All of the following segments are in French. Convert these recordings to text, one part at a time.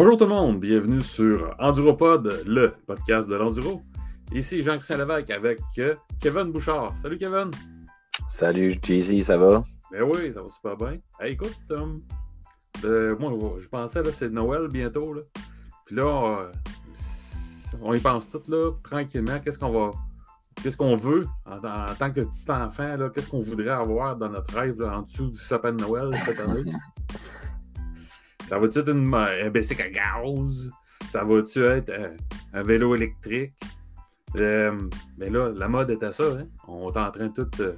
Bonjour tout le monde, bienvenue sur EnduroPod, le podcast de l'enduro. Ici Jean-Christian Lévesque avec euh, Kevin Bouchard. Salut Kevin. Salut JC, ça va? Ben oui, ça va super bien. Hey, écoute, euh, moi je pensais là, c'est Noël bientôt. Là. Puis là, euh, on y pense tout là, tranquillement. Qu'est-ce qu'on va. Qu'est-ce qu'on veut en, tant que petit enfant, qu'est-ce qu'on voudrait avoir dans notre rêve en dessous du sapin de Noël cette année? Ça va-tu être une, un bicycle à gaz? Ça va-tu être euh, un vélo électrique? Euh, mais là, la mode est à ça. Hein? On est en train de tout. Euh,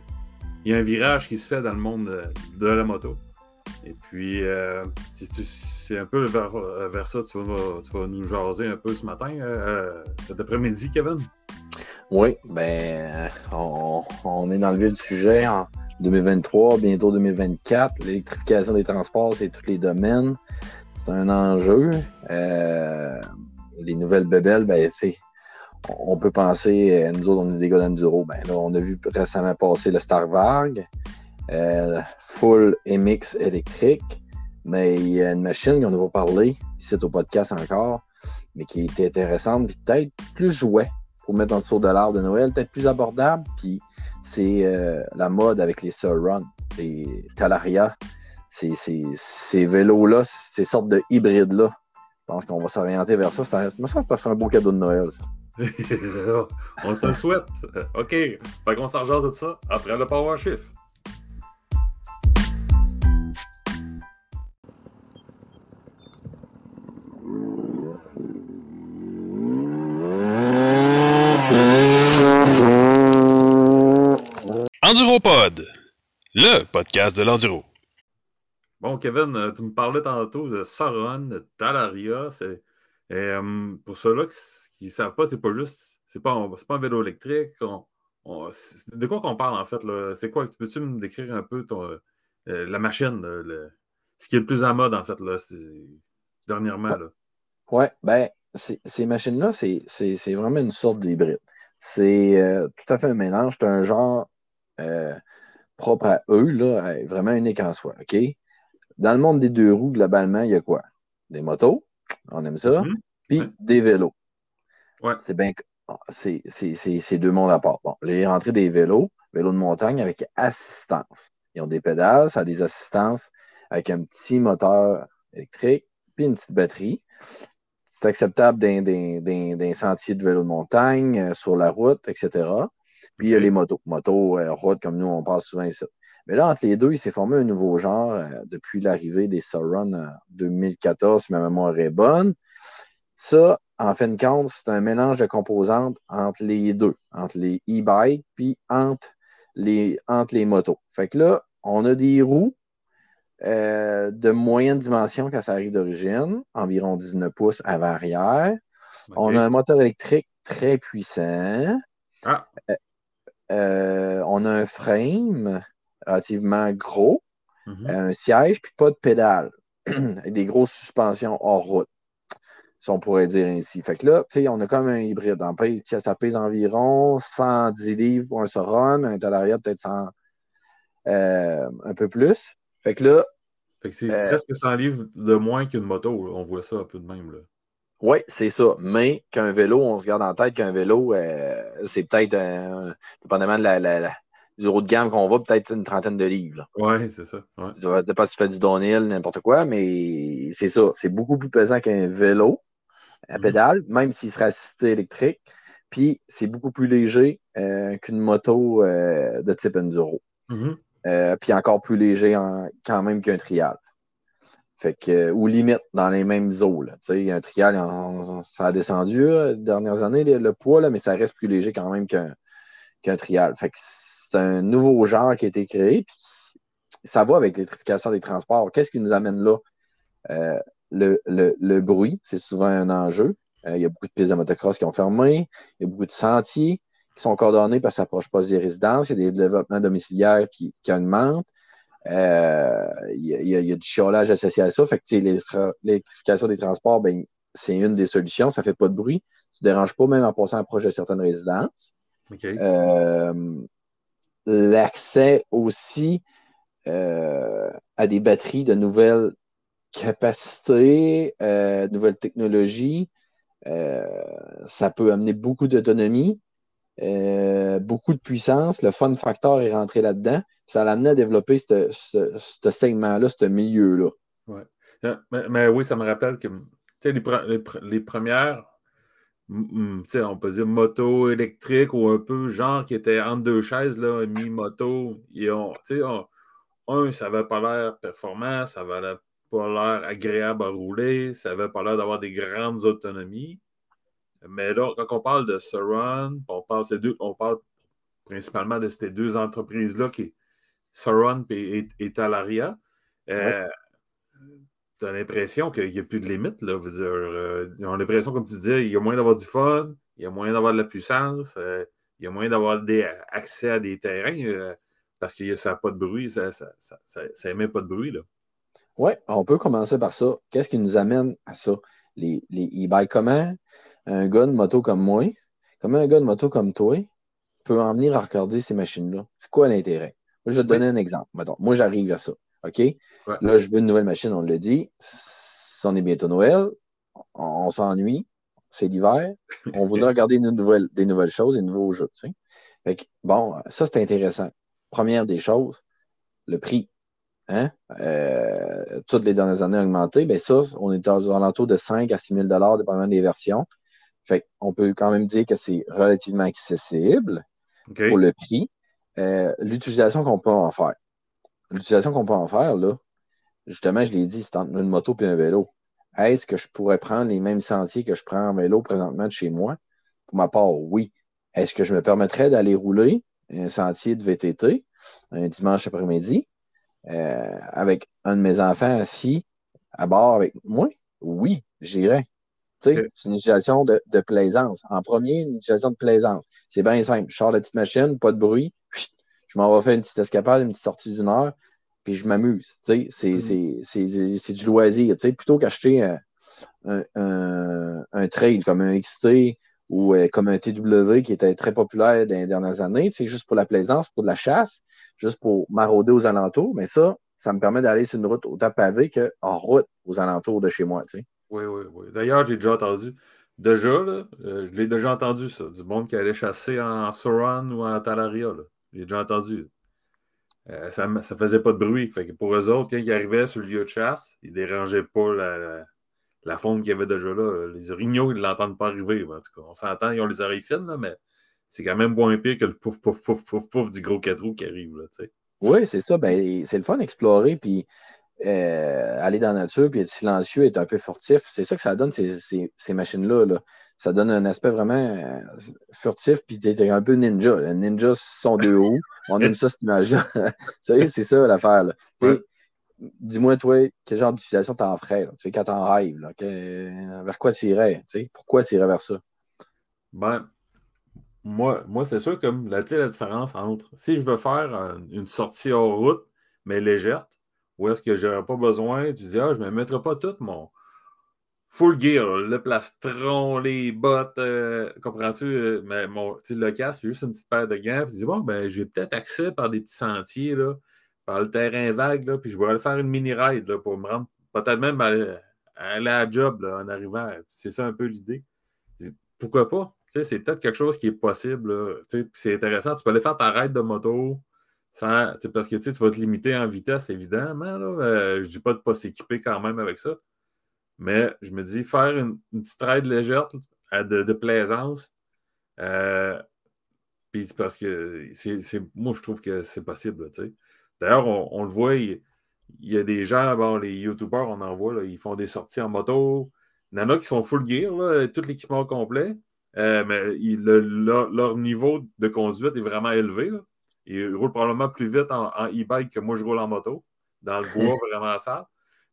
il y a un virage qui se fait dans le monde de, la moto. Et puis, c'est un peu vers, ça tu vas, tu vas, nous jaser un peu ce matin, cet après-midi, Kevin? Oui, ben, on, est dans le vif du sujet. 2023, bientôt 2024, l'électrification des transports, c'est tous les domaines c'est un enjeu. Euh, les nouvelles bebelles, ben, c'est. On peut penser, euh, nous autres, on est des gars d'enduro. Ben, là, on a vu récemment passer le Star Varg, euh, full MX électrique. Mais il y a une machine qu'on n'a pas parlé, ici au podcast encore, mais qui était intéressante, puis peut-être plus jouet pour mettre en dessous de l'art de Noël, peut-être plus abordable. Puis c'est la mode avec les Surrun, les Talaria ces, ces, vélos-là, ces sortes de hybrides-là. Je pense qu'on va s'orienter vers ça. Ça, ça, serait un beau cadeau de Noël, on se souhaite. OK. Fait qu'on s'en de ça après le Power Shift. Enduropod, le podcast de l'enduro. Bon, Kevin, euh, tu me parlais tantôt de Sauron, de Talaria. Euh, pour ceux-là qui ne savent pas, c'est pas juste. C'est pas, pas un vélo électrique. de quoi qu'on parle en fait? C'est quoi? Peux-tu me décrire un peu ton, euh, la machine, ce qui est le plus en mode en fait, là, dernièrement? Là? Ouais, ben, ces machines-là, c'est vraiment une sorte d'hybride. C'est tout à fait un mélange. C'est un genre propre à eux, là, vraiment unique en soi. OK? Dans le monde des deux roues, globalement, il y a quoi? Des motos, on aime ça, mhm. puis des vélos. Ouais. C'est bien c'est deux mondes à part. Bon, les rentrées des vélos, vélos de montagne avec assistance. Ils ont des pédales, ça a des assistances avec un petit moteur électrique, puis une petite batterie. C'est acceptable d'un sentier de vélo de montagne, euh, sur la route, etc. Puis il y a les motos. Motos, euh, comme nous, on parle souvent ici. Mais là, entre les deux, il s'est formé un nouveau genre euh, depuis l'arrivée des Sauron en 2014, si ma mémoire est bonne. Ça, en fin de compte, c'est un mélange de composantes entre les deux, entre les e-bikes puis entre les, entre les motos. Fait que là, on a des roues euh, de moyenne dimension quand ça arrive d'origine, environ 19 pouces avant-arrière. On a un moteur électrique très puissant. Ah. Euh, on a un frame relativement gros, mhm. un siège, puis pas de pédale, des grosses suspensions hors route, si on pourrait dire ainsi. Fait que là, tu sais, on a comme un hybride. En fait, ça pèse environ 110 livres pour un Soron, un Talaria peut-être euh, un peu plus. Fait que là. Fait que c'est euh, presque 100 livres de moins qu'une moto. On voit ça un peu de même. Là. Oui, c'est ça. Mais qu'un vélo, on se garde en tête qu'un vélo, euh, c'est peut-être, dépendamment de la, du haut de gamme qu'on va, peut-être une trentaine de livres. Oui, c'est ça. Ouais. De pas si tu fais du downhill, n'importe quoi, mais c'est ça. C'est beaucoup plus pesant qu'un vélo à mhm. pédale, même s'il serait assisté électrique. Puis c'est beaucoup plus léger euh, qu'une moto euh, de type enduro. Mhm. Puis encore plus léger quand même qu'un trial. Fait que, ou limite dans les mêmes eaux. Là. Un trial, ça a descendu les dernières années, le, poids, là, mais ça reste plus léger quand même qu'un trial. Fait que c'est un nouveau genre qui a été créé. Ça va avec l'électrification des transports. Qu'est-ce qui nous amène là? Euh, le, bruit, c'est souvent un enjeu. Euh, il y a beaucoup de pistes de motocross qui ont fermé. Il y a beaucoup de sentiers qui sont coordonnés parce que ça n'approche pas des résidences. Il y a des développements domiciliaires qui, augmentent. Euh, il, y a, du chiolage associé à ça. Fait que l'électrification des transports, ben, c'est une des solutions. Ça ne fait pas de bruit. Tu ne déranges pas même en passant proche de certaines résidences l'accès aussi euh, à des batteries de nouvelles capacité, euh, nouvelles technologies. ça peut amener beaucoup d'autonomie, beaucoup de puissance. Le fun factor est rentré là-dedans. Ça l'a amené à développer ce, segment-là, ce milieu-là. Ouais. Mais, oui, ça me rappelle que les, premières on peut dire moto électrique ou un peu genre qui était entre deux chaises, mi-moto. un, ça n'avait pas l'air performant, ça n'avait pas l'air agréable à rouler, ça n'avait pas l'air d'avoir des grandes autonomies. Mais là, quand on parle de Surrun, on parle, deux, on parle principalement de ces deux entreprises-là qui Surrun et, et, Talaria. Euh, tu as l'impression qu'il n'y a plus de limite. Là. Dire, euh, ils ont l'impression, comme tu disais, il y a moyen d'avoir du fun, il y a moyen d'avoir de la puissance, euh, il y a moyen d'avoir accès à des terrains euh, parce que ça n'a pas de bruit, ça n'émet pas de bruit. Oui, on peut commencer par ça. Qu'est-ce qui nous amène à ça? Les, les comment? Un gars de moto comme moi, comment un gars de moto comme toi peut en venir à regarder ces machines-là? C'est quoi l'intérêt? Je vais te donner un exemple. moi, j'arrive à ça. OK? Là, je veux une nouvelle machine, on le dit. On est bientôt Noël. On, s'ennuie. C'est l'hiver. On voudrait regarder des nouvelles, des nouvelles choses, des nouveaux jeux. bon, ça, c'est intéressant. Première des choses, le prix. Hein? Euh, toutes les dernières années ont augmenté. Mais ça, on est aux alentours de 5 à 6 000 dépendamment des versions. Fait on peut quand même dire que c'est relativement accessible pour le prix. Euh, l'utilisation qu'on peut en faire l'utilisation qu'on peut en faire, là, justement, je l'ai dit, c'est entre une moto et un vélo. Est-ce que je pourrais prendre les mêmes sentiers que je prends en vélo présentement de chez moi? Pour ma part, oui. Est-ce que je me permettrais d'aller rouler un sentier de VTT un dimanche après-midi euh, avec un de mes enfants assis à bord avec moi? Oui, C'est une utilisation de, plaisance. En premier, une utilisation de plaisance. C'est bien simple. Je sors la petite machine, pas de bruit, je m'en vais faire une petite escapade, une petite sortie d'une heure, puis je m'amuse. Mm. C'est du loisir. Plutôt qu'acheter un, un, trail comme un XT ou euh, comme un TW qui était très populaire dans les dernières années, juste pour la plaisance, pour de la chasse, juste pour marauder aux alentours. Mais ça, ça me permet d'aller sur une route autant pavée qu'en route aux alentours de chez moi. Oui, oui, oui. D'ailleurs, j'ai déjà entendu. Déjà, là, euh, je l'ai déjà entendu, ça. Du monde qui allait chasser en Soran ou en Talaria. J'ai déjà entendu. Euh, ça ne faisait pas de bruit. Fait que pour eux autres, quand ils arrivaient sur le lieu de chasse, ils ne dérangeaient pas la, la, faune qu'il y avait déjà là. Les orignaux, ils ne l'entendent pas arriver. En tout cas, on s'entend, ils ont les oreilles fines, là, mais c'est quand même moins pire que le pouf, pouf, pouf, pouf, pouf du gros quatre roues qui arrive. Là, oui, c'est ça. Ben, c'est le fun d'explorer. Puis euh, aller dans la nature, puis être silencieux, être un peu furtif. C'est ça que ça donne, ces, ces, machines-là. Là. Ça donne un aspect vraiment euh, furtif, puis t'es un peu ninja. Les ninjas sont deux hauts. On aime ça, cette image-là. c'est ça l'affaire. Dis-moi, toi, quel genre d'utilisation t'en ferais? Tu sais, quand t'en rêves, là, vers quoi tu irais? Pourquoi tu irais vers ça? Ben, moi, moi c'est sûr que la, la différence entre si je veux faire une sortie hors route, mais légère, ou est-ce que j'aurais pas besoin? Tu dis, ah, je ne me mettrai pas tout mon full gear, le plastron, les bottes, euh, comprends-tu? Euh, mais mon, le casque, juste une petite paire de gants. Puis tu dis, bon, ben, j'ai peut-être accès par des petits sentiers, là, par le terrain vague, là, puis je vais aller faire une mini-ride pour me rendre, peut-être même aller, à la job en arrivant. C'est ça un peu l'idée. Pourquoi pas? c'est peut-être quelque chose qui est possible. C'est intéressant. Tu peux aller faire ta ride de moto parce que tu vas te limiter en vitesse, évidemment. Euh, je ne dis pas de ne pas s'équiper quand même avec ça. Mais je me dis, faire une, petite ride légère de, plaisance, euh, parce que moi, je trouve que c'est possible. D'ailleurs, on, le voit, il, y a des gens, les YouTubers, on en voit, ils font des sorties en moto. Il y en a qui sont full gear, tout l'équipement complet, euh, mais leur, niveau de conduite est vraiment élevé. Il roule probablement plus vite en, e-bike que moi, je roule en moto, dans le bois vraiment sale.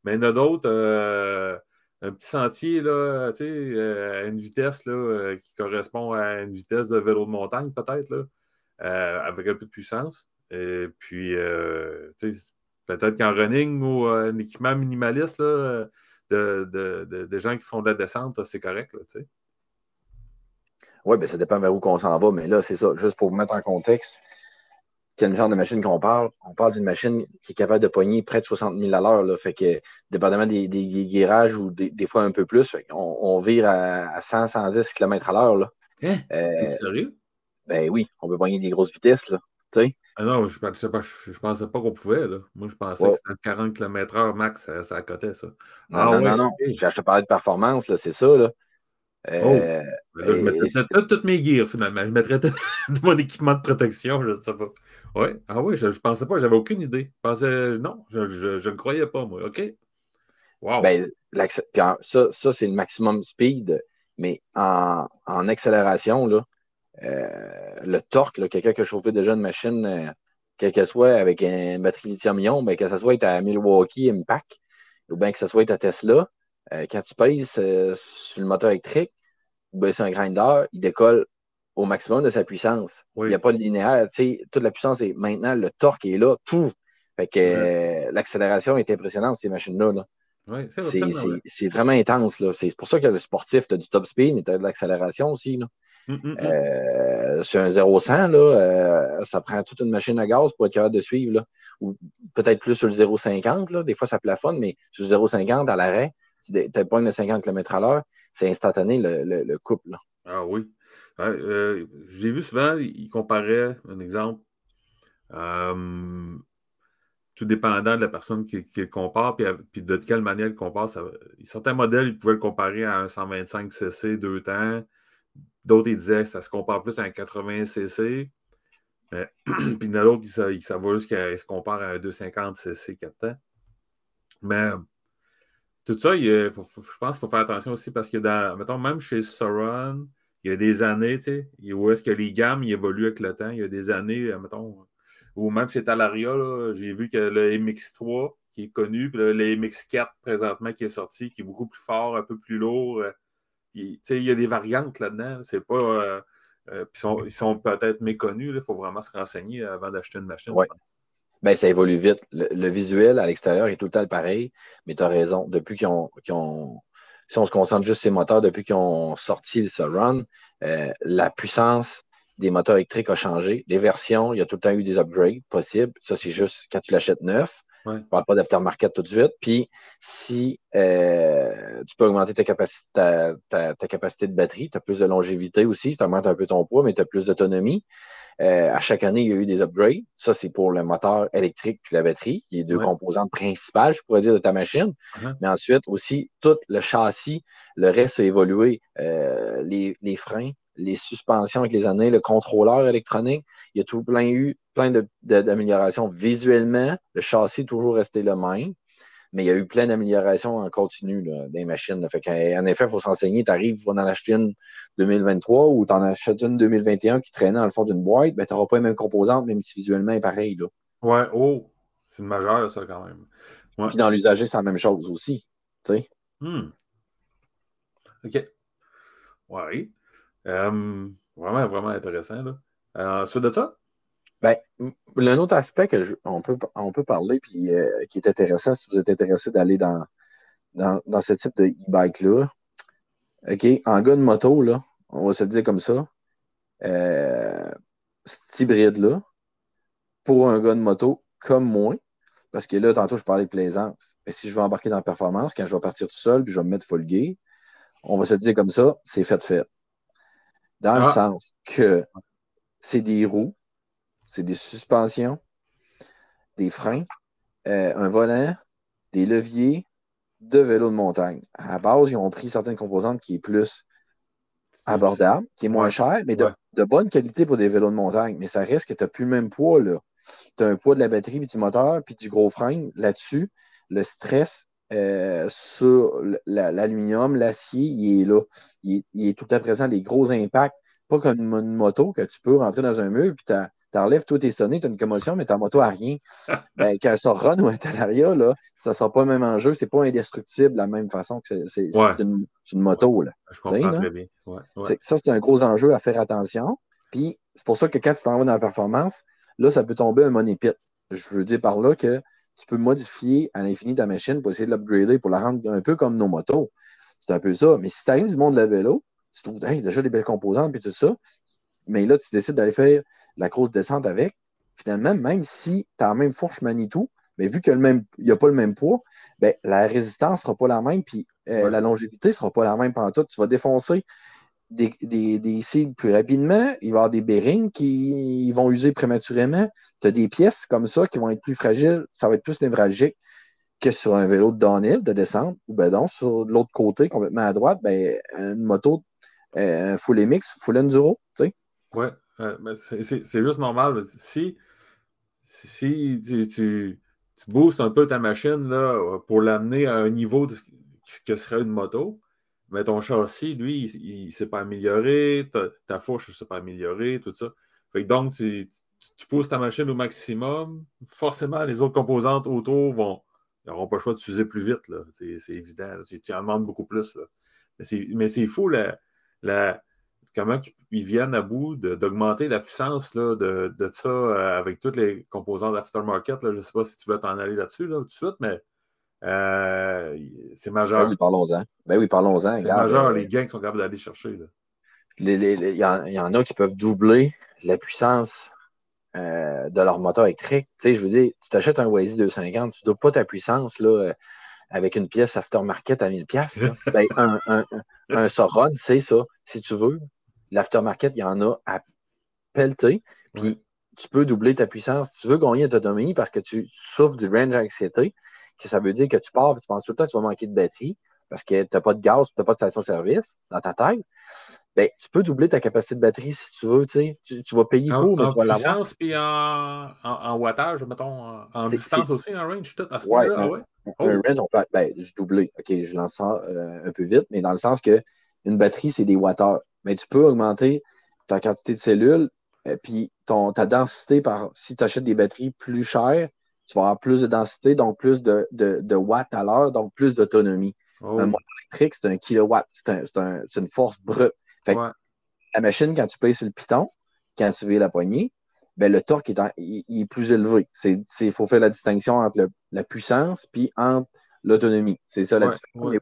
Mais il y en a d'autres, euh, un petit sentier là, euh, à une vitesse là, euh, qui correspond à une vitesse de vélo de montagne, peut-être, avec un peu de puissance. Et puis, peut-être qu'en running ou un équipement minimaliste là, de, gens qui font de la descente, c'est correct. oui, ben ça dépend vers où on s'en va, mais là, c'est ça. Juste pour vous mettre en contexte, quel genre de machine qu'on parle? On parle d'une machine qui est capable de pogner près de 60 000 à l'heure. Là. Fait que, dépendamment des, des, guérages ou des, des, fois un peu plus, on, on, vire à, 100, 110 km à l'heure. Hein? Euh, sérieux? Ben oui, on peut pogner des grosses vitesses. Là. Ah non, je ne pas, je, pensais pas qu'on pouvait. Là. Moi, je pensais que c'était 40 km/h max, ça, ça cotait ça. Non, ah, non, non, non. Quand je te parlais de performance, c'est ça. Là. Oh. Euh, là, je mettrais toutes mes gears finalement. Je mettrais tout mon équipement de protection, je ne sais pas. Ouais. Ah oui, je ne pensais pas, j'avais aucune idée. Je pensais, non, je ne le croyais pas, moi. OK. Wow. Ben, ça, ça c'est le maximum speed, mais en, en accélération, là, euh, le torque, quelqu'un qui a chauffé déjà une machine, euh, quel que soit avec une batterie lithium-ion, ben, que ce soit à Milwaukee Impact ou bien que ce soit à Tesla, euh, quand tu pèses sur le moteur électrique, ben, c'est un grinder, il décolle au maximum de sa puissance. Il n'y a pas de linéaire. Toute la puissance est maintenant, le torque est là, tout. Fait que l'accélération est impressionnante, ces machines-là. c'est vraiment intense. C'est pour ça que le sportif, tu as du top speed, et tu as de l'accélération aussi. Là. Hum, hum, hum. Euh, sur un 0-100, euh, ça prend toute une machine à gaz pour être capable de suivre. Là. Ou peut-être plus sur le 0,50. Des fois, ça plafonne, mais sur le 0,50 à l'arrêt, tu pas une 50 km à l'heure, c'est instantané le, couple. Ah oui. Euh, j'ai vu souvent, il comparait, un exemple, tout dépendant de la personne qui, le compare, puis, de quelle manière il le compare. certains modèles, ils pouvaient le comparer à un 125 cc deux temps, D'autres, ils disaient que ça se compare plus à un 80 cc. puis il y en a d'autres qui ça, va jusqu'à se compare à un 250 cc 4 temps. Mais tout ça, je pense qu'il faut faire attention aussi parce que, dans, mettons, même chez Sauron, il y a des années, tu sais, où est-ce que les gammes évoluent avec le temps. Il y a des années, mettons, ou même chez Talaria, j'ai vu que le MX3 qui est connu, puis le, le MX4 présentement qui est sorti, qui est beaucoup plus fort, un peu plus lourd, euh, il y a des variantes là-dedans. C'est pas. Euh, euh, ils sont, peut-être méconnus. Il faut vraiment se renseigner avant d'acheter une machine. Ben, ça évolue vite. Le, visuel à l'extérieur est tout le temps pareil, mais tu as raison. Depuis qu'ils ont, Si on se concentre juste sur ces moteurs, depuis qu'ils ont sorti le Surround, euh, la puissance des moteurs électriques a changé. Les versions, il y a tout le temps eu des upgrades possibles. Ça, c'est juste quand tu l'achètes neuf. Je ne parle pas d'aftermarket tout de suite. Puis, si euh, tu peux augmenter ta capacité, ta, capacité de batterie, tu as plus de longévité aussi, tu augmentes un peu ton poids, mais tu as plus d'autonomie. Euh, à chaque année, il y a eu des upgrades. Ça, c'est pour le moteur électrique puis la batterie, qui est deux composantes principales, je pourrais dire, de ta machine. Uh-huh. Mais ensuite, aussi, tout le châssis, le reste a évolué. Euh, les, les freins, les suspensions avec les années, le contrôleur électronique. Il y a tout plein eu plein d'améliorations visuellement. Le châssis est toujours resté le même, mais il y a eu plein d'améliorations en continu des machines. Fait en, effet, il faut s'enseigner. Tu arrives, pour en acheter une 2023 ou tu en achètes une 2021 qui traînait dans le fond d'une boîte, ben, tu n'auras pas les mêmes composantes, même si visuellement est pareil. Là. Ouais, oh, c'est une majeure, ça, quand même. Puis dans l'usager, c'est la même chose aussi. Hmm. OK. Oui. Euh, vraiment, vraiment intéressant. Là. Euh, ensuite de ça? Ben, un autre aspect que on, peut, on peut parler, puis euh, qui est intéressant, si vous êtes intéressé d'aller dans, dans, ce type de e-bike-là, OK, en gars de moto, là, on va se dire comme ça, cet hybride-là, pour un gars de moto comme moi, parce que là, tantôt, je parlais de plaisance, mais si je veux embarquer dans la performance, quand je vais partir tout seul, puis je vais me mettre gear, on va se dire comme ça, c'est fait fait. Dans le ah. sens que c'est des roues, c'est des suspensions, des freins, euh, un volant, des leviers de vélo de montagne. À la base, ils ont pris certaines composantes qui est plus abordable, qui est moins cher, mais de, bonne qualité pour des vélos de montagne. Mais ça reste que tu n'as plus le même poids. Tu as un poids de la batterie, puis du moteur, puis du gros frein. Là-dessus, le stress euh, sur l'aluminium, l'acier, il est là. Il est, tout à présent, les gros impacts. Pas comme une, moto que tu peux rentrer dans un mur, puis tu t'enlèves tout tes sonné, tu as une commotion, mais ta moto n'a rien. ben, quand ça run ou un talaria, là, ça ne sera pas le même enjeu, c'est pas indestructible de la même façon que c'est une, moto. Là. Je comprends très bien. Ça, c'est un gros enjeu à faire attention. Puis c'est pour ça que quand tu t'en vas dans la performance, là, ça peut tomber un money pit. Je veux dire par là que tu peux modifier à l'infini ta machine pour essayer de l'upgrader, pour la rendre un peu comme nos motos. C'est un peu ça. Mais si tu arrives du monde de la vélo, tu trouves déjà des belles composantes puis tout ça, mais là, tu décides d'aller faire la grosse descente avec, finalement, même si tu as la même fourche Manitou, mais vu qu'il n'y a pas le même poids, ben, la résistance ne sera pas la même, puis euh, la longévité ne sera pas la même pendant tout. Tu vas défoncer des, des, cibles plus rapidement, il va y avoir des bearings qui vont user prématurément. Tu as des pièces comme ça qui vont être plus fragiles, ça va être plus névralgique que sur un vélo de downhill, de descente, ou ben donc sur l'autre côté, complètement à droite, ben, une moto euh, full MX, full enduro, tu sais. Ouais, c'est juste normal. Si, si tu, tu, boostes un peu ta machine là, pour l'amener à un niveau que serait une moto, mais ton châssis, lui, il ne s'est pas amélioré, ta, fourche ne s'est pas améliorée, tout ça. Fait que donc, tu, tu pousses ta machine au maximum, forcément, les autres composantes autour vont n'auront pas le choix de s'user plus vite. C'est évident. Tu, en demandes beaucoup plus. Là. Mais c'est fou la, la, comment ils viennent à bout d'augmenter la puissance là, de, de, ça euh, avec toutes les composants d'aftermarket. Je ne sais pas si tu veux t'en aller là-dessus là, tout de suite, mais euh, c'est majeur. Ben oui, parlons-en. Ben oui, parlons-en. C'est majeur, euh, les gains qui sont capables d'aller chercher. Il y, en a qui peuvent doubler la puissance euh, de leur moteur électrique. Tu sais, je veux dire, tu t'achètes un Waze 250, tu ne dois pas ta puissance là, avec une pièce aftermarket à 1000$. ben, un, un, c'est ça. Si tu veux, l'aftermarket, il y en a à pelleter. Puis tu peux doubler ta puissance. Tu veux gagner d'autonomie parce que tu souffres du range anxiety, que ça veut dire que tu pars et tu penses tout le temps que tu vas manquer de batterie parce que tu n'as pas de gaz, tu n'as pas de station-service dans ta tête ben, tu peux doubler ta capacité de batterie si tu veux. Tu, tu vas payer pour, mais tu vas l'avoir. En puissance puis en, en, wattage, mettons, en distance aussi, en range, tout à ce ouais, un, ouais. un range, on peut, ben, je doublé. OK, je lance ça euh, un peu vite, mais dans le sens que une batterie, c'est des watteurs. Mais tu peux augmenter ta quantité de cellules, euh, puis ton, ta densité par. Si tu achètes des batteries plus chères, tu vas avoir plus de densité, donc plus de, de, de watts à l'heure, donc plus d'autonomie. Un oh. moteur électrique, c'est un kilowatt, c'est un, un, une force brute. La machine, quand tu payes sur le piton, quand tu veux la poignée, ben, le torque est, est plus élevé. Il faut faire la distinction entre la puissance puis entre l'autonomie. C'est ça la différence.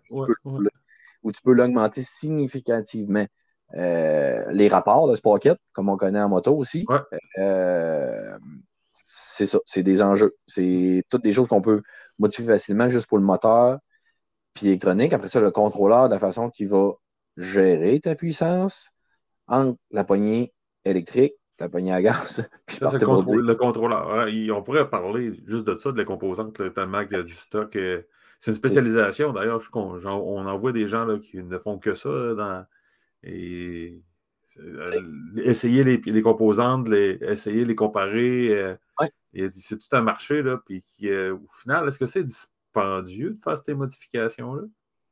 où, tu peux, l'augmenter significativement. Euh, les rapports de Sprocket, comme on connaît en moto aussi, euh, c'est ça, c'est des enjeux. C'est toutes des choses qu'on peut modifier facilement juste pour le moteur puis électronique. Après ça, le contrôleur, de la façon qu'il va gérer ta puissance entre la poignée électrique, la poignée à gaz. Puis le, contrôleur. Hein, on pourrait parler juste de ça, de la composante, tellement qu'il y a du stock. Euh, c'est une spécialisation, d'ailleurs. On en voit des gens là, qui ne font que ça. Dans, et, euh, essayer les, composantes, les, essayer de les comparer. Euh, c'est tout un marché. Là, puis au final, est-ce que c'est dispendieux de faire ces modifications-là?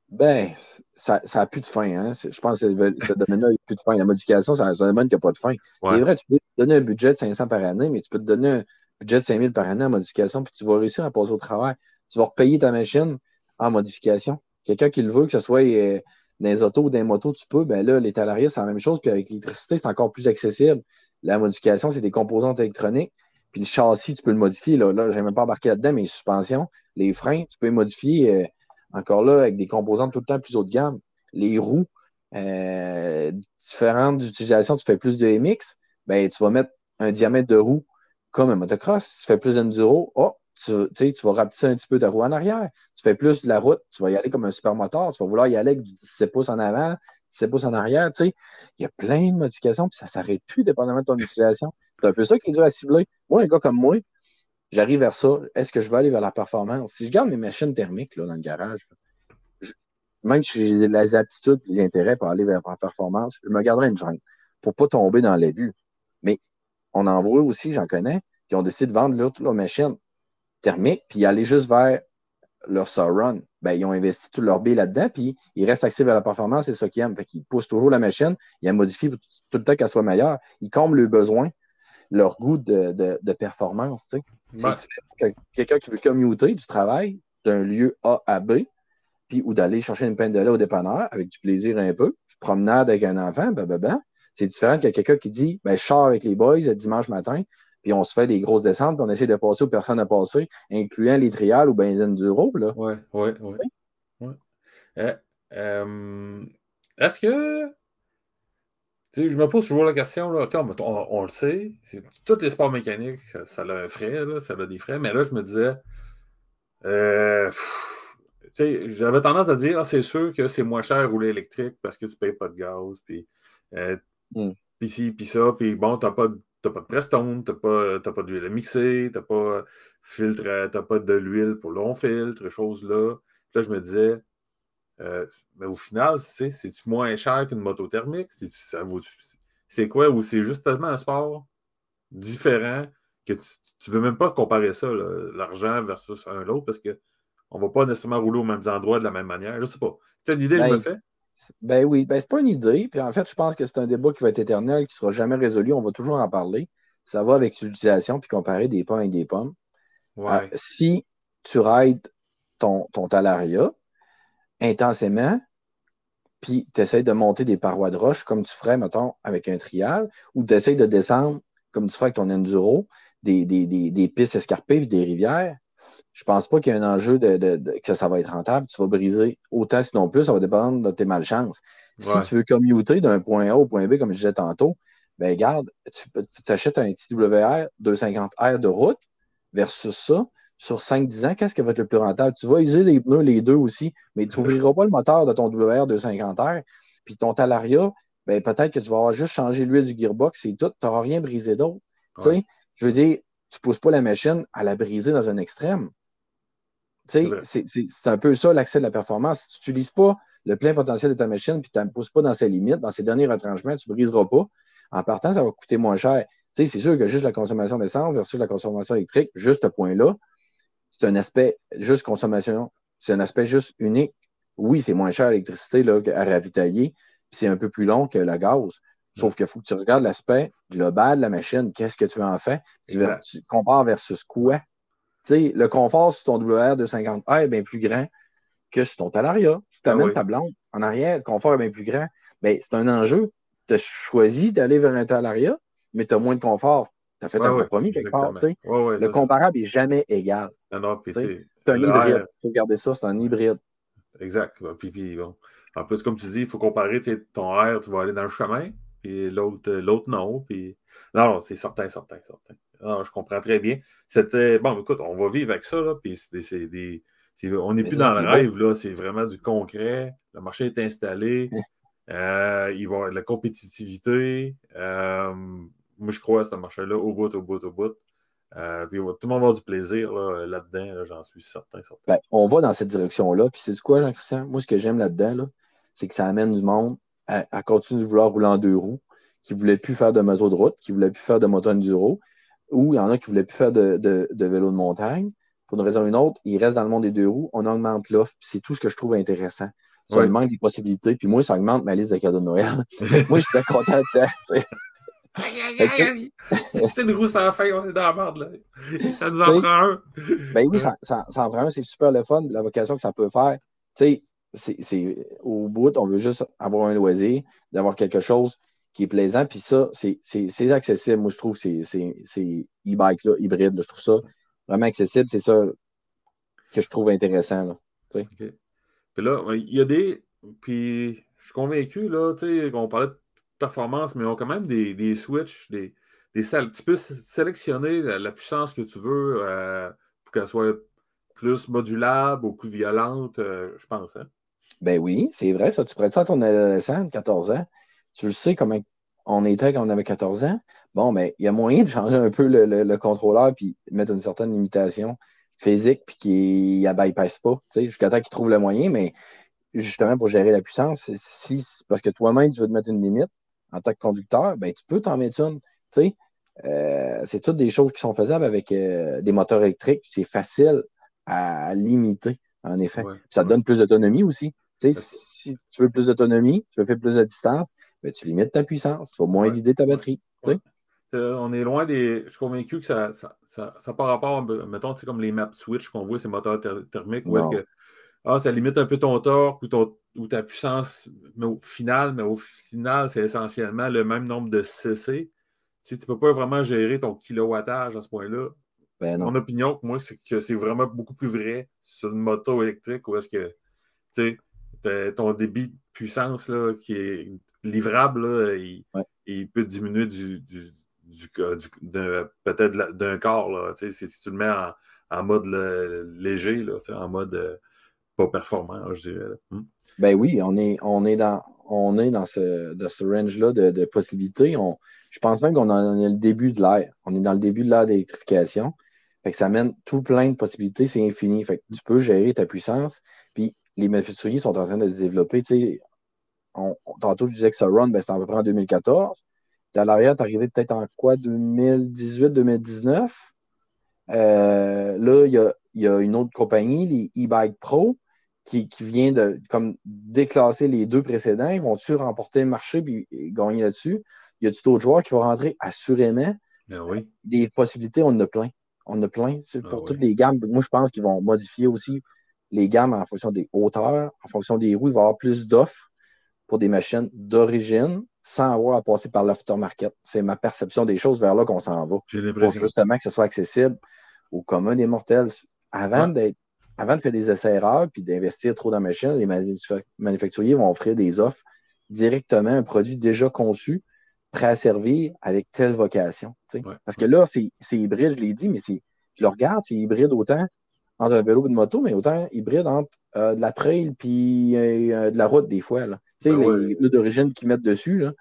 Ben, ça n'a plus de fin. Hein? Je pense que ce domaine-là n'a plus de fin. La modification, c'est un domaine qui n'a pas de fin. C'est vrai, tu peux te donner un budget de 500 par année, mais tu peux te donner un budget de 5000 par année en modification, puis tu vas réussir à passer au travail. Tu vas repayer ta machine en modification. Quelqu'un qui le veut, que ce soit euh, dans les autos ou dans les motos, tu peux. Ben là, les salariés, c'est la même chose. Puis avec l'électricité, c'est encore plus accessible. La modification, c'est des composantes électroniques. Puis le châssis, tu peux le modifier. Là, là je n'ai même pas embarqué là-dedans, mais les suspensions, les freins, tu peux les modifier. Euh, encore là, avec des composantes tout le temps plus haut de gamme. Les roues, euh, différentes d'utilisation, tu fais plus de MX, ben, tu vas mettre un diamètre de roue comme un motocross. Tu fais plus d'enduro, oh, tu, tu vas rapetisser un petit peu de roue en arrière. Tu fais plus de la route, tu vas y aller comme un supermoteur. Tu vas vouloir y aller avec du 17 pouces en avant, 17 pouces en arrière. Il y a plein de modifications, puis ça ne s'arrête plus dépendamment de ton utilisation. C'est un peu ça qui est dur à cibler. Moi, un gars comme moi, j'arrive vers ça. Est-ce que je vais aller vers la performance? Si je garde mes machines thermiques là, dans le garage, même si j'ai les aptitudes les intérêts pour aller vers la performance, je me garderai une jambe pour ne pas tomber dans les buts. Mais on en voit aussi, j'en connais, qui ont décidé de vendre leur, leur machine thermique puis aller juste vers leur Sauron. Ben, ils ont investi tout leur billet là-dedans, puis ils restent axés vers la performance, c'est ça qu'ils aiment. Fait qu'ils poussent toujours la machine, ils la modifient tout le temps qu'elle soit meilleure. Ils comblent le besoin, leur goût de, performance. Tu sais. Quelqu'un qui veut commuter du travail d'un lieu A à B, puis ou d'aller chercher une peine de lait au dépanneur avec du plaisir un peu, promenade avec un enfant, ben, ben, ben, c'est différent que quelqu'un qui dit ben, je sors avec les boys le dimanche matin, puis on se fait des grosses descentes, puis on essaie de passer aux personnes à passer, incluant les trials ou benzine d'euros. Oui, oui, oui. Est-ce que je me pose toujours la question, là, on, le sait, tous les sports mécaniques, ça, a un frais, là, ça a des frais, mais là, je me disais, euh, j'avais tendance à dire, ah, c'est sûr que c'est moins cher à rouler électrique parce que tu ne payes pas de gaz, puis euh, mm. puis ça, puis bon, tu n'as pas, pas de Prestone, tu n'as pas, pas d'huile à mixer, tu n'as pas filtre, t'as pas de l'huile pour long filtre, choses là. Là, je me disais, euh, mais au final, c'est-tu moins cher qu'une moto thermique? C'est quoi? Ou c'est justement un sport différent que tu ne veux même pas comparer ça, l'argent versus un autre, parce qu'on ne va pas nécessairement rouler aux mêmes endroits de la même manière. Je ne sais pas. C'est une idée que je me ben, fais? Ben oui, ben c'est pas une idée. Puis en fait, je pense que c'est un débat qui va être éternel, qui ne sera jamais résolu. On va toujours en parler. Ça va avec l'utilisation puis comparer des pommes avec des pommes. Euh, si tu rides ton, ton talariat, intensément, puis tu essaies de monter des parois de roche comme tu ferais, mettons, avec un trial, ou tu essaies de descendre comme tu ferais avec ton enduro, des, des, pistes escarpées et des rivières, je pense pas qu'il y ait un enjeu de, que ça va être rentable. Tu vas briser autant, sinon plus, ça va dépendre de tes malchances. Si tu veux commuter d'un point A au point B, comme je disais tantôt, ben regarde, tu, tu achètes un petit WR 250R de route versus ça, sur 5-10 ans, qu'est-ce qui va être le plus rentable? Tu vas utiliser les pneus, les deux aussi, mais tu n'ouvriras pas le moteur de ton WR 250R. Puis ton Talaria, ben, peut-être que tu vas avoir juste changé l'huile du gearbox, c'est tout. Tu n'auras rien brisé d'autre. Je veux dire, tu ne pousses pas la machine à la briser dans un extrême. C'est un peu ça l'accès de la performance. Si tu n'utilises pas le plein potentiel de ta machine puis tu ne pousses pas dans ses limites, dans ses derniers retranchements, tu ne briseras pas. En partant, ça va coûter moins cher. C'est sûr que juste la consommation d'essence versus la consommation électrique, juste ce point-là, c'est un aspect juste consommation, c'est un aspect juste unique. Oui, c'est moins cher l'électricité à ravitailler, c'est un peu plus long que le gaz. Sauf qu'il faut que tu regardes l'aspect global de la machine. Qu'est-ce que tu en fais? Tu, tu, compares versus quoi? sais, le confort sur ton WR 250R est bien plus grand que sur ton Talaria. Si tu amènes ta blonde en arrière, le confort est bien plus grand. Bien, c'est un enjeu. Tu as choisi d'aller vers un Talaria, mais tu as moins de confort. Tu as fait un compromis quelque part. le comparable n'est jamais égal. c'est un hybride. Il faut garder ça, c'est un hybride. Exact. Puis, bon. En plus, comme tu dis, il faut comparer ton air, tu vas aller dans le chemin, puis l'autre, l'autre non. Puis... Non, c'est certain, certain, certain. je comprends très bien. C'était. Bon, écoute, on va vivre avec ça, là, puis c'est des. on n'est plus dans le rêve, là, c'est vraiment du concret. Le marché est installé. Euh, il va y avoir de la compétitivité. Euh, moi, je crois à ce marché-là au bout, au bout, au bout. Euh, puis tout le monde va avoir du plaisir là-dedans, j'en suis certain. Ben, on va dans cette direction-là. Puis c'est quoi, Jean-Christian? Moi, ce que j'aime là-dedans, c'est que ça amène du monde à, continuer de vouloir rouler en deux roues, qui ne voulait plus faire de moto de route, qui ne voulait plus faire de moto enduro, ou il y en a qui ne voulaient plus faire de, vélo de montagne. Pour une raison ou une autre, ils restent dans le monde des deux roues, on augmente l'offre, c'est tout ce que je trouve intéressant. Ça augmente les possibilités, puis moi, ça augmente ma liste de cadeaux de Noël. moi, je suis content de c'est une roue sans fin, on est dans la merde, là. Ça nous en prend un. Ben oui, ça, ça, en prend un, c'est super le fun, la vocation que ça peut faire. Tu sais, c'est au bout, on veut juste avoir un loisir, d'avoir quelque chose qui est plaisant, puis ça, c'est accessible. Moi, je trouve que c'est e-bike, là, hybride, je trouve ça vraiment accessible. C'est ça que je trouve intéressant. Là, Puis là, il y a des. Puis je suis convaincu, là, tu sais, qu'on parlait de performance, mais ils ont quand même des, switches, des, des Tu peux sélectionner la, puissance que tu veux euh, pour qu'elle soit plus modulable ou plus violente, euh, je pense. Hein? Ben oui, c'est vrai, ça. Tu prêtes ça à ton adolescent de 14 ans. Tu le sais comment on était quand on avait 14 ans? Bon, mais ben, il y a moyen de changer un peu le, contrôleur puis mettre une certaine limitation physique puis qu'il ne bypasse pas, jusqu'à temps qu'il trouve le moyen, mais justement pour gérer la puissance, si parce que toi-même tu veux te mettre une limite, en tant que conducteur, ben, tu peux t'en mettre une. Euh, c'est toutes des choses qui sont faisables avec euh, des moteurs électriques. C'est facile à limiter, en effet. ça te donne plus d'autonomie aussi. si tu veux plus d'autonomie, tu veux faire plus de distance, ben, tu limites ta puissance. Il faut moins vider ta batterie. Euh, on est loin des. Je suis convaincu que ça, ça, ça, par rapport, mettons, comme les map switch qu'on voit, ces moteurs thermiques, où est-ce que ah, ça limite un peu ton torque ou, ta puissance mais au final, mais au final, c'est essentiellement le même nombre de CC. Tu ne peux pas vraiment gérer ton kilowattage à ce point-là, ben mon opinion, moi, c'est que c'est vraiment beaucoup plus vrai sur une moto électrique où est-ce que ton débit puissance là, qui est livrable, là, il, peut diminuer du, du, du, peut-être d'un quart. Là, si tu le mets en, mode léger, là, en mode euh, pas performant, je dirais. Hmm. Ben oui, on est, on est dans, on est dans ce, ce range-là de, possibilités. On, je pense même qu'on est le début de l'ère. On est dans le début de l'ère d'électrification. Fait que ça amène tout plein de possibilités, c'est infini. Fait que tu peux gérer ta puissance. Puis les manufacturiers sont en train de se développer. Tantôt, je disais que ça run, ben, c'est à peu près en 2014. À l'arrière, tu arrivé peut-être en quoi, 2018-2019? Euh, là, il y a, une autre compagnie, les e-Bike Pro, qui, vient de comme déclasser les deux précédents. Ils vont-tu remporter le marché et gagner là-dessus? Y a-tu d'autres joueurs qui vont rentrer? Assurément. Ben oui. Des possibilités, on en a plein. On a plein. Ah pour toutes les gammes. Moi, je pense qu'ils vont modifier aussi les gammes en fonction des hauteurs, en fonction des roues. Il va y avoir plus d'offres pour des machines d'origine sans avoir à passer par l'aftermarket. C'est ma perception des choses vers là qu'on s'en va. Pour justement que ce soit accessible au commun des mortels. Avant, avant de faire des essais-erreurs puis d'investir trop dans la machine, les manufacturiers vont offrir des offres directement, un produit déjà conçu, prêt à servir avec telle vocation. Parce que là, c'est hybride, je l'ai dit, mais tu le regardes, c'est hybride autant entre un vélo et une moto, mais autant hybride entre euh, de la trail puis euh, de la route des fois. Là. Ben les pneus d'origine qu'ils mettent dessus, là,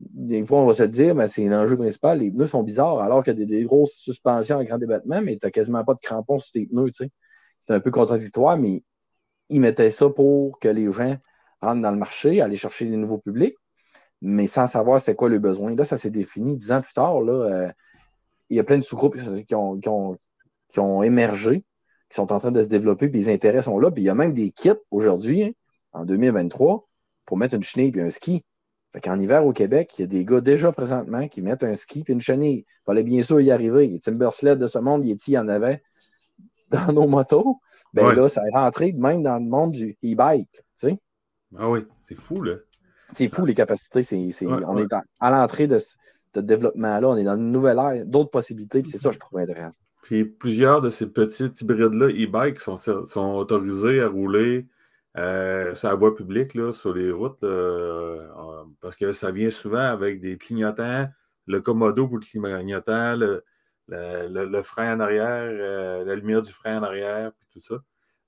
des fois, on va se dire, mais c'est l'enjeu principal. Les pneus sont bizarres, alors qu'il y a des, grosses suspensions en grand débattement, mais tu n'as quasiment pas de crampons sur tes pneus. C'est un peu contradictoire, mais ils mettaient ça pour que les gens rentrent dans le marché, aller chercher des nouveaux publics, mais sans savoir c'était quoi le besoin. Là, ça s'est défini dix ans plus tard. Là, euh, il y a plein de sous-groupes qui ont, qui ont émergé qui sont en train de se développer, puis les intérêts sont là. Puis il y a même des kits aujourd'hui, hein, en 2023, pour mettre une chenille et un ski. Fait qu'en hiver au Québec, il y a des gars déjà présentement qui mettent un ski et une chenille. Il fallait bien sûr y arriver. Les Timbersled de ce monde, il y en avait dans nos motos. Ben là, ça est rentré même dans le monde du e-bike. Tu sais? Ah oui, c'est fou, là. C'est fou, les capacités. on est à l'entrée de ce développement-là. On est dans une nouvelle ère, d'autres possibilités, puis c'est ça que je trouve intéressant. Puis plusieurs de ces petits hybrides-là, e-bike, sont, sont autorisés à rouler euh, sur la voie publique, là, sur les routes, euh, parce que ça vient souvent avec des clignotants, le commodo pour le clignotant, le, le, frein en arrière, euh, la lumière du frein en arrière, puis tout ça.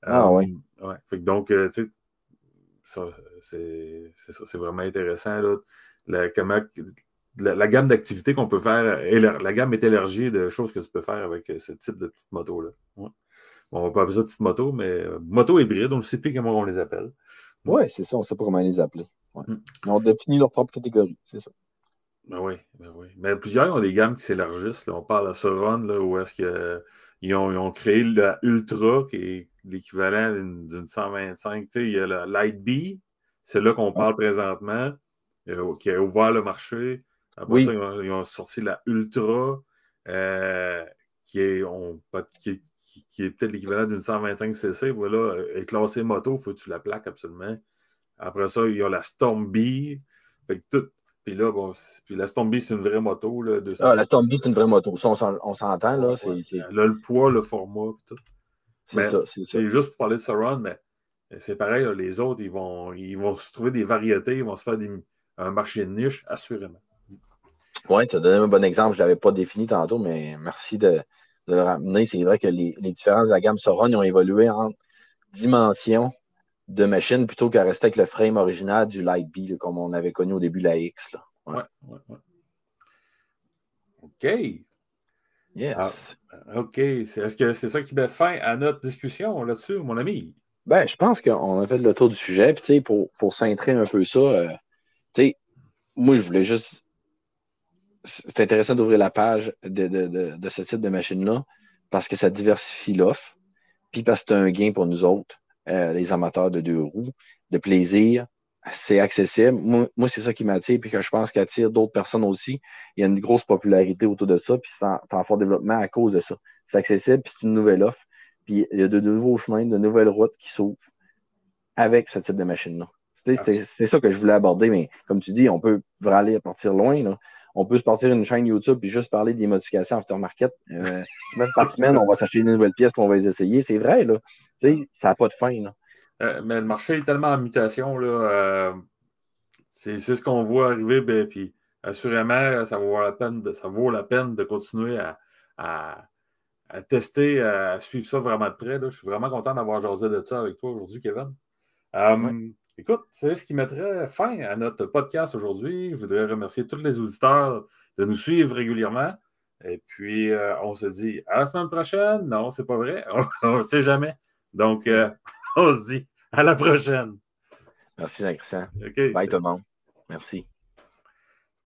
Ah oui. Ouais. Fait que donc, tu sais, c'est vraiment intéressant. Là, la, comment, la, gamme d'activités qu'on peut faire, la gamme est élargie de choses que tu peux faire avec euh, ce type de petite moto-là. on va pas appeler ça petite moto, mais euh, moto hybride, on ne sait plus comment on les appelle. Oui, c'est ça, on ne sait pas comment les appeler. Mm. On définit leur propre catégorie, c'est ça. Ben oui, ben oui. Mais plusieurs ont des gammes qui s'élargissent. On parle à Sauron, là, où est-ce qu'ils ont, ont, créé la Ultra, qui est l'équivalent d'une 125. il y a la Light B, c'est là qu'on parle présentement, euh, qui a ouvert le marché. Après ça, ils ont, sorti la Ultra, euh, qui est, qui, est peut-être l'équivalent d'une 125cc. Voilà, est classée moto, il faut que tu la plaques absolument. Après ça, il y a la Storm B. Fait tout. Puis là, bon, puis la Storm c'est une vraie moto. Là, ah, la Storm c'est une vraie moto. on s'entend. Là, là, le poids, le format, tout. C'est ça. C'est juste pour parler de Surround, mais c'est pareil, les autres, ils vont, ils vont se trouver des variétés, ils vont se faire un marché de niche, assurément. Oui, tu as donné un bon exemple. Je ne l'avais pas défini tantôt, mais merci de, le ramener. C'est vrai que les, différences de la gamme Sauron ont évolué en dimension de machine plutôt qu'à rester avec le frame original du Light B, comme on avait connu au début de la X. Oui. OK. Yes. Ah, OK. Est-ce que c'est ça qui met fin à notre discussion là-dessus, mon ami? Ben, je pense qu'on a fait le tour du sujet. Puis, pour, pour centrer un peu ça, euh, moi, je voulais juste c'est intéressant d'ouvrir la page de, ce type de machine-là parce que ça diversifie l'offre, puis parce que c'est un gain pour nous autres, euh, les amateurs de deux roues, de plaisir. C'est accessible. Moi, c'est ça qui m'attire, puis que je pense qu'attire d'autres personnes aussi. Il y a une grosse popularité autour de ça, puis c'est en, fort développement à cause de ça. C'est accessible, puis c'est une nouvelle offre. Puis il y a de, nouveaux chemins, de nouvelles routes qui s'ouvrent avec ce type de machine-là. C'est ça que je voulais aborder, mais comme tu dis, on peut aller partir loin. Là on peut se partir une chaîne YouTube et juste parler des modifications aftermarket. Euh, semaine par semaine, on va s'acheter une nouvelle pièce et on va les essayer. C'est vrai, là. Tu sais, ça n'a pas de fin, là. mais le marché est tellement en mutation. Là, c'est ce qu'on voit arriver. Ben, puis assurément, ça vaut la peine de, ça vaut la peine de continuer à, tester, à suivre ça vraiment de près. Je suis vraiment content d'avoir jasé de ça avec toi aujourd'hui, Kevin. Écoute, c'est ce qui mettrait fin à notre podcast aujourd'hui. Je voudrais remercier tous les auditeurs de nous suivre régulièrement. Et puis, euh, on se dit à la semaine prochaine. Non, c'est pas vrai. On ne sait jamais. Donc, euh, on se dit à la prochaine. Merci, Jean-Christian. Bye tout le monde. Merci.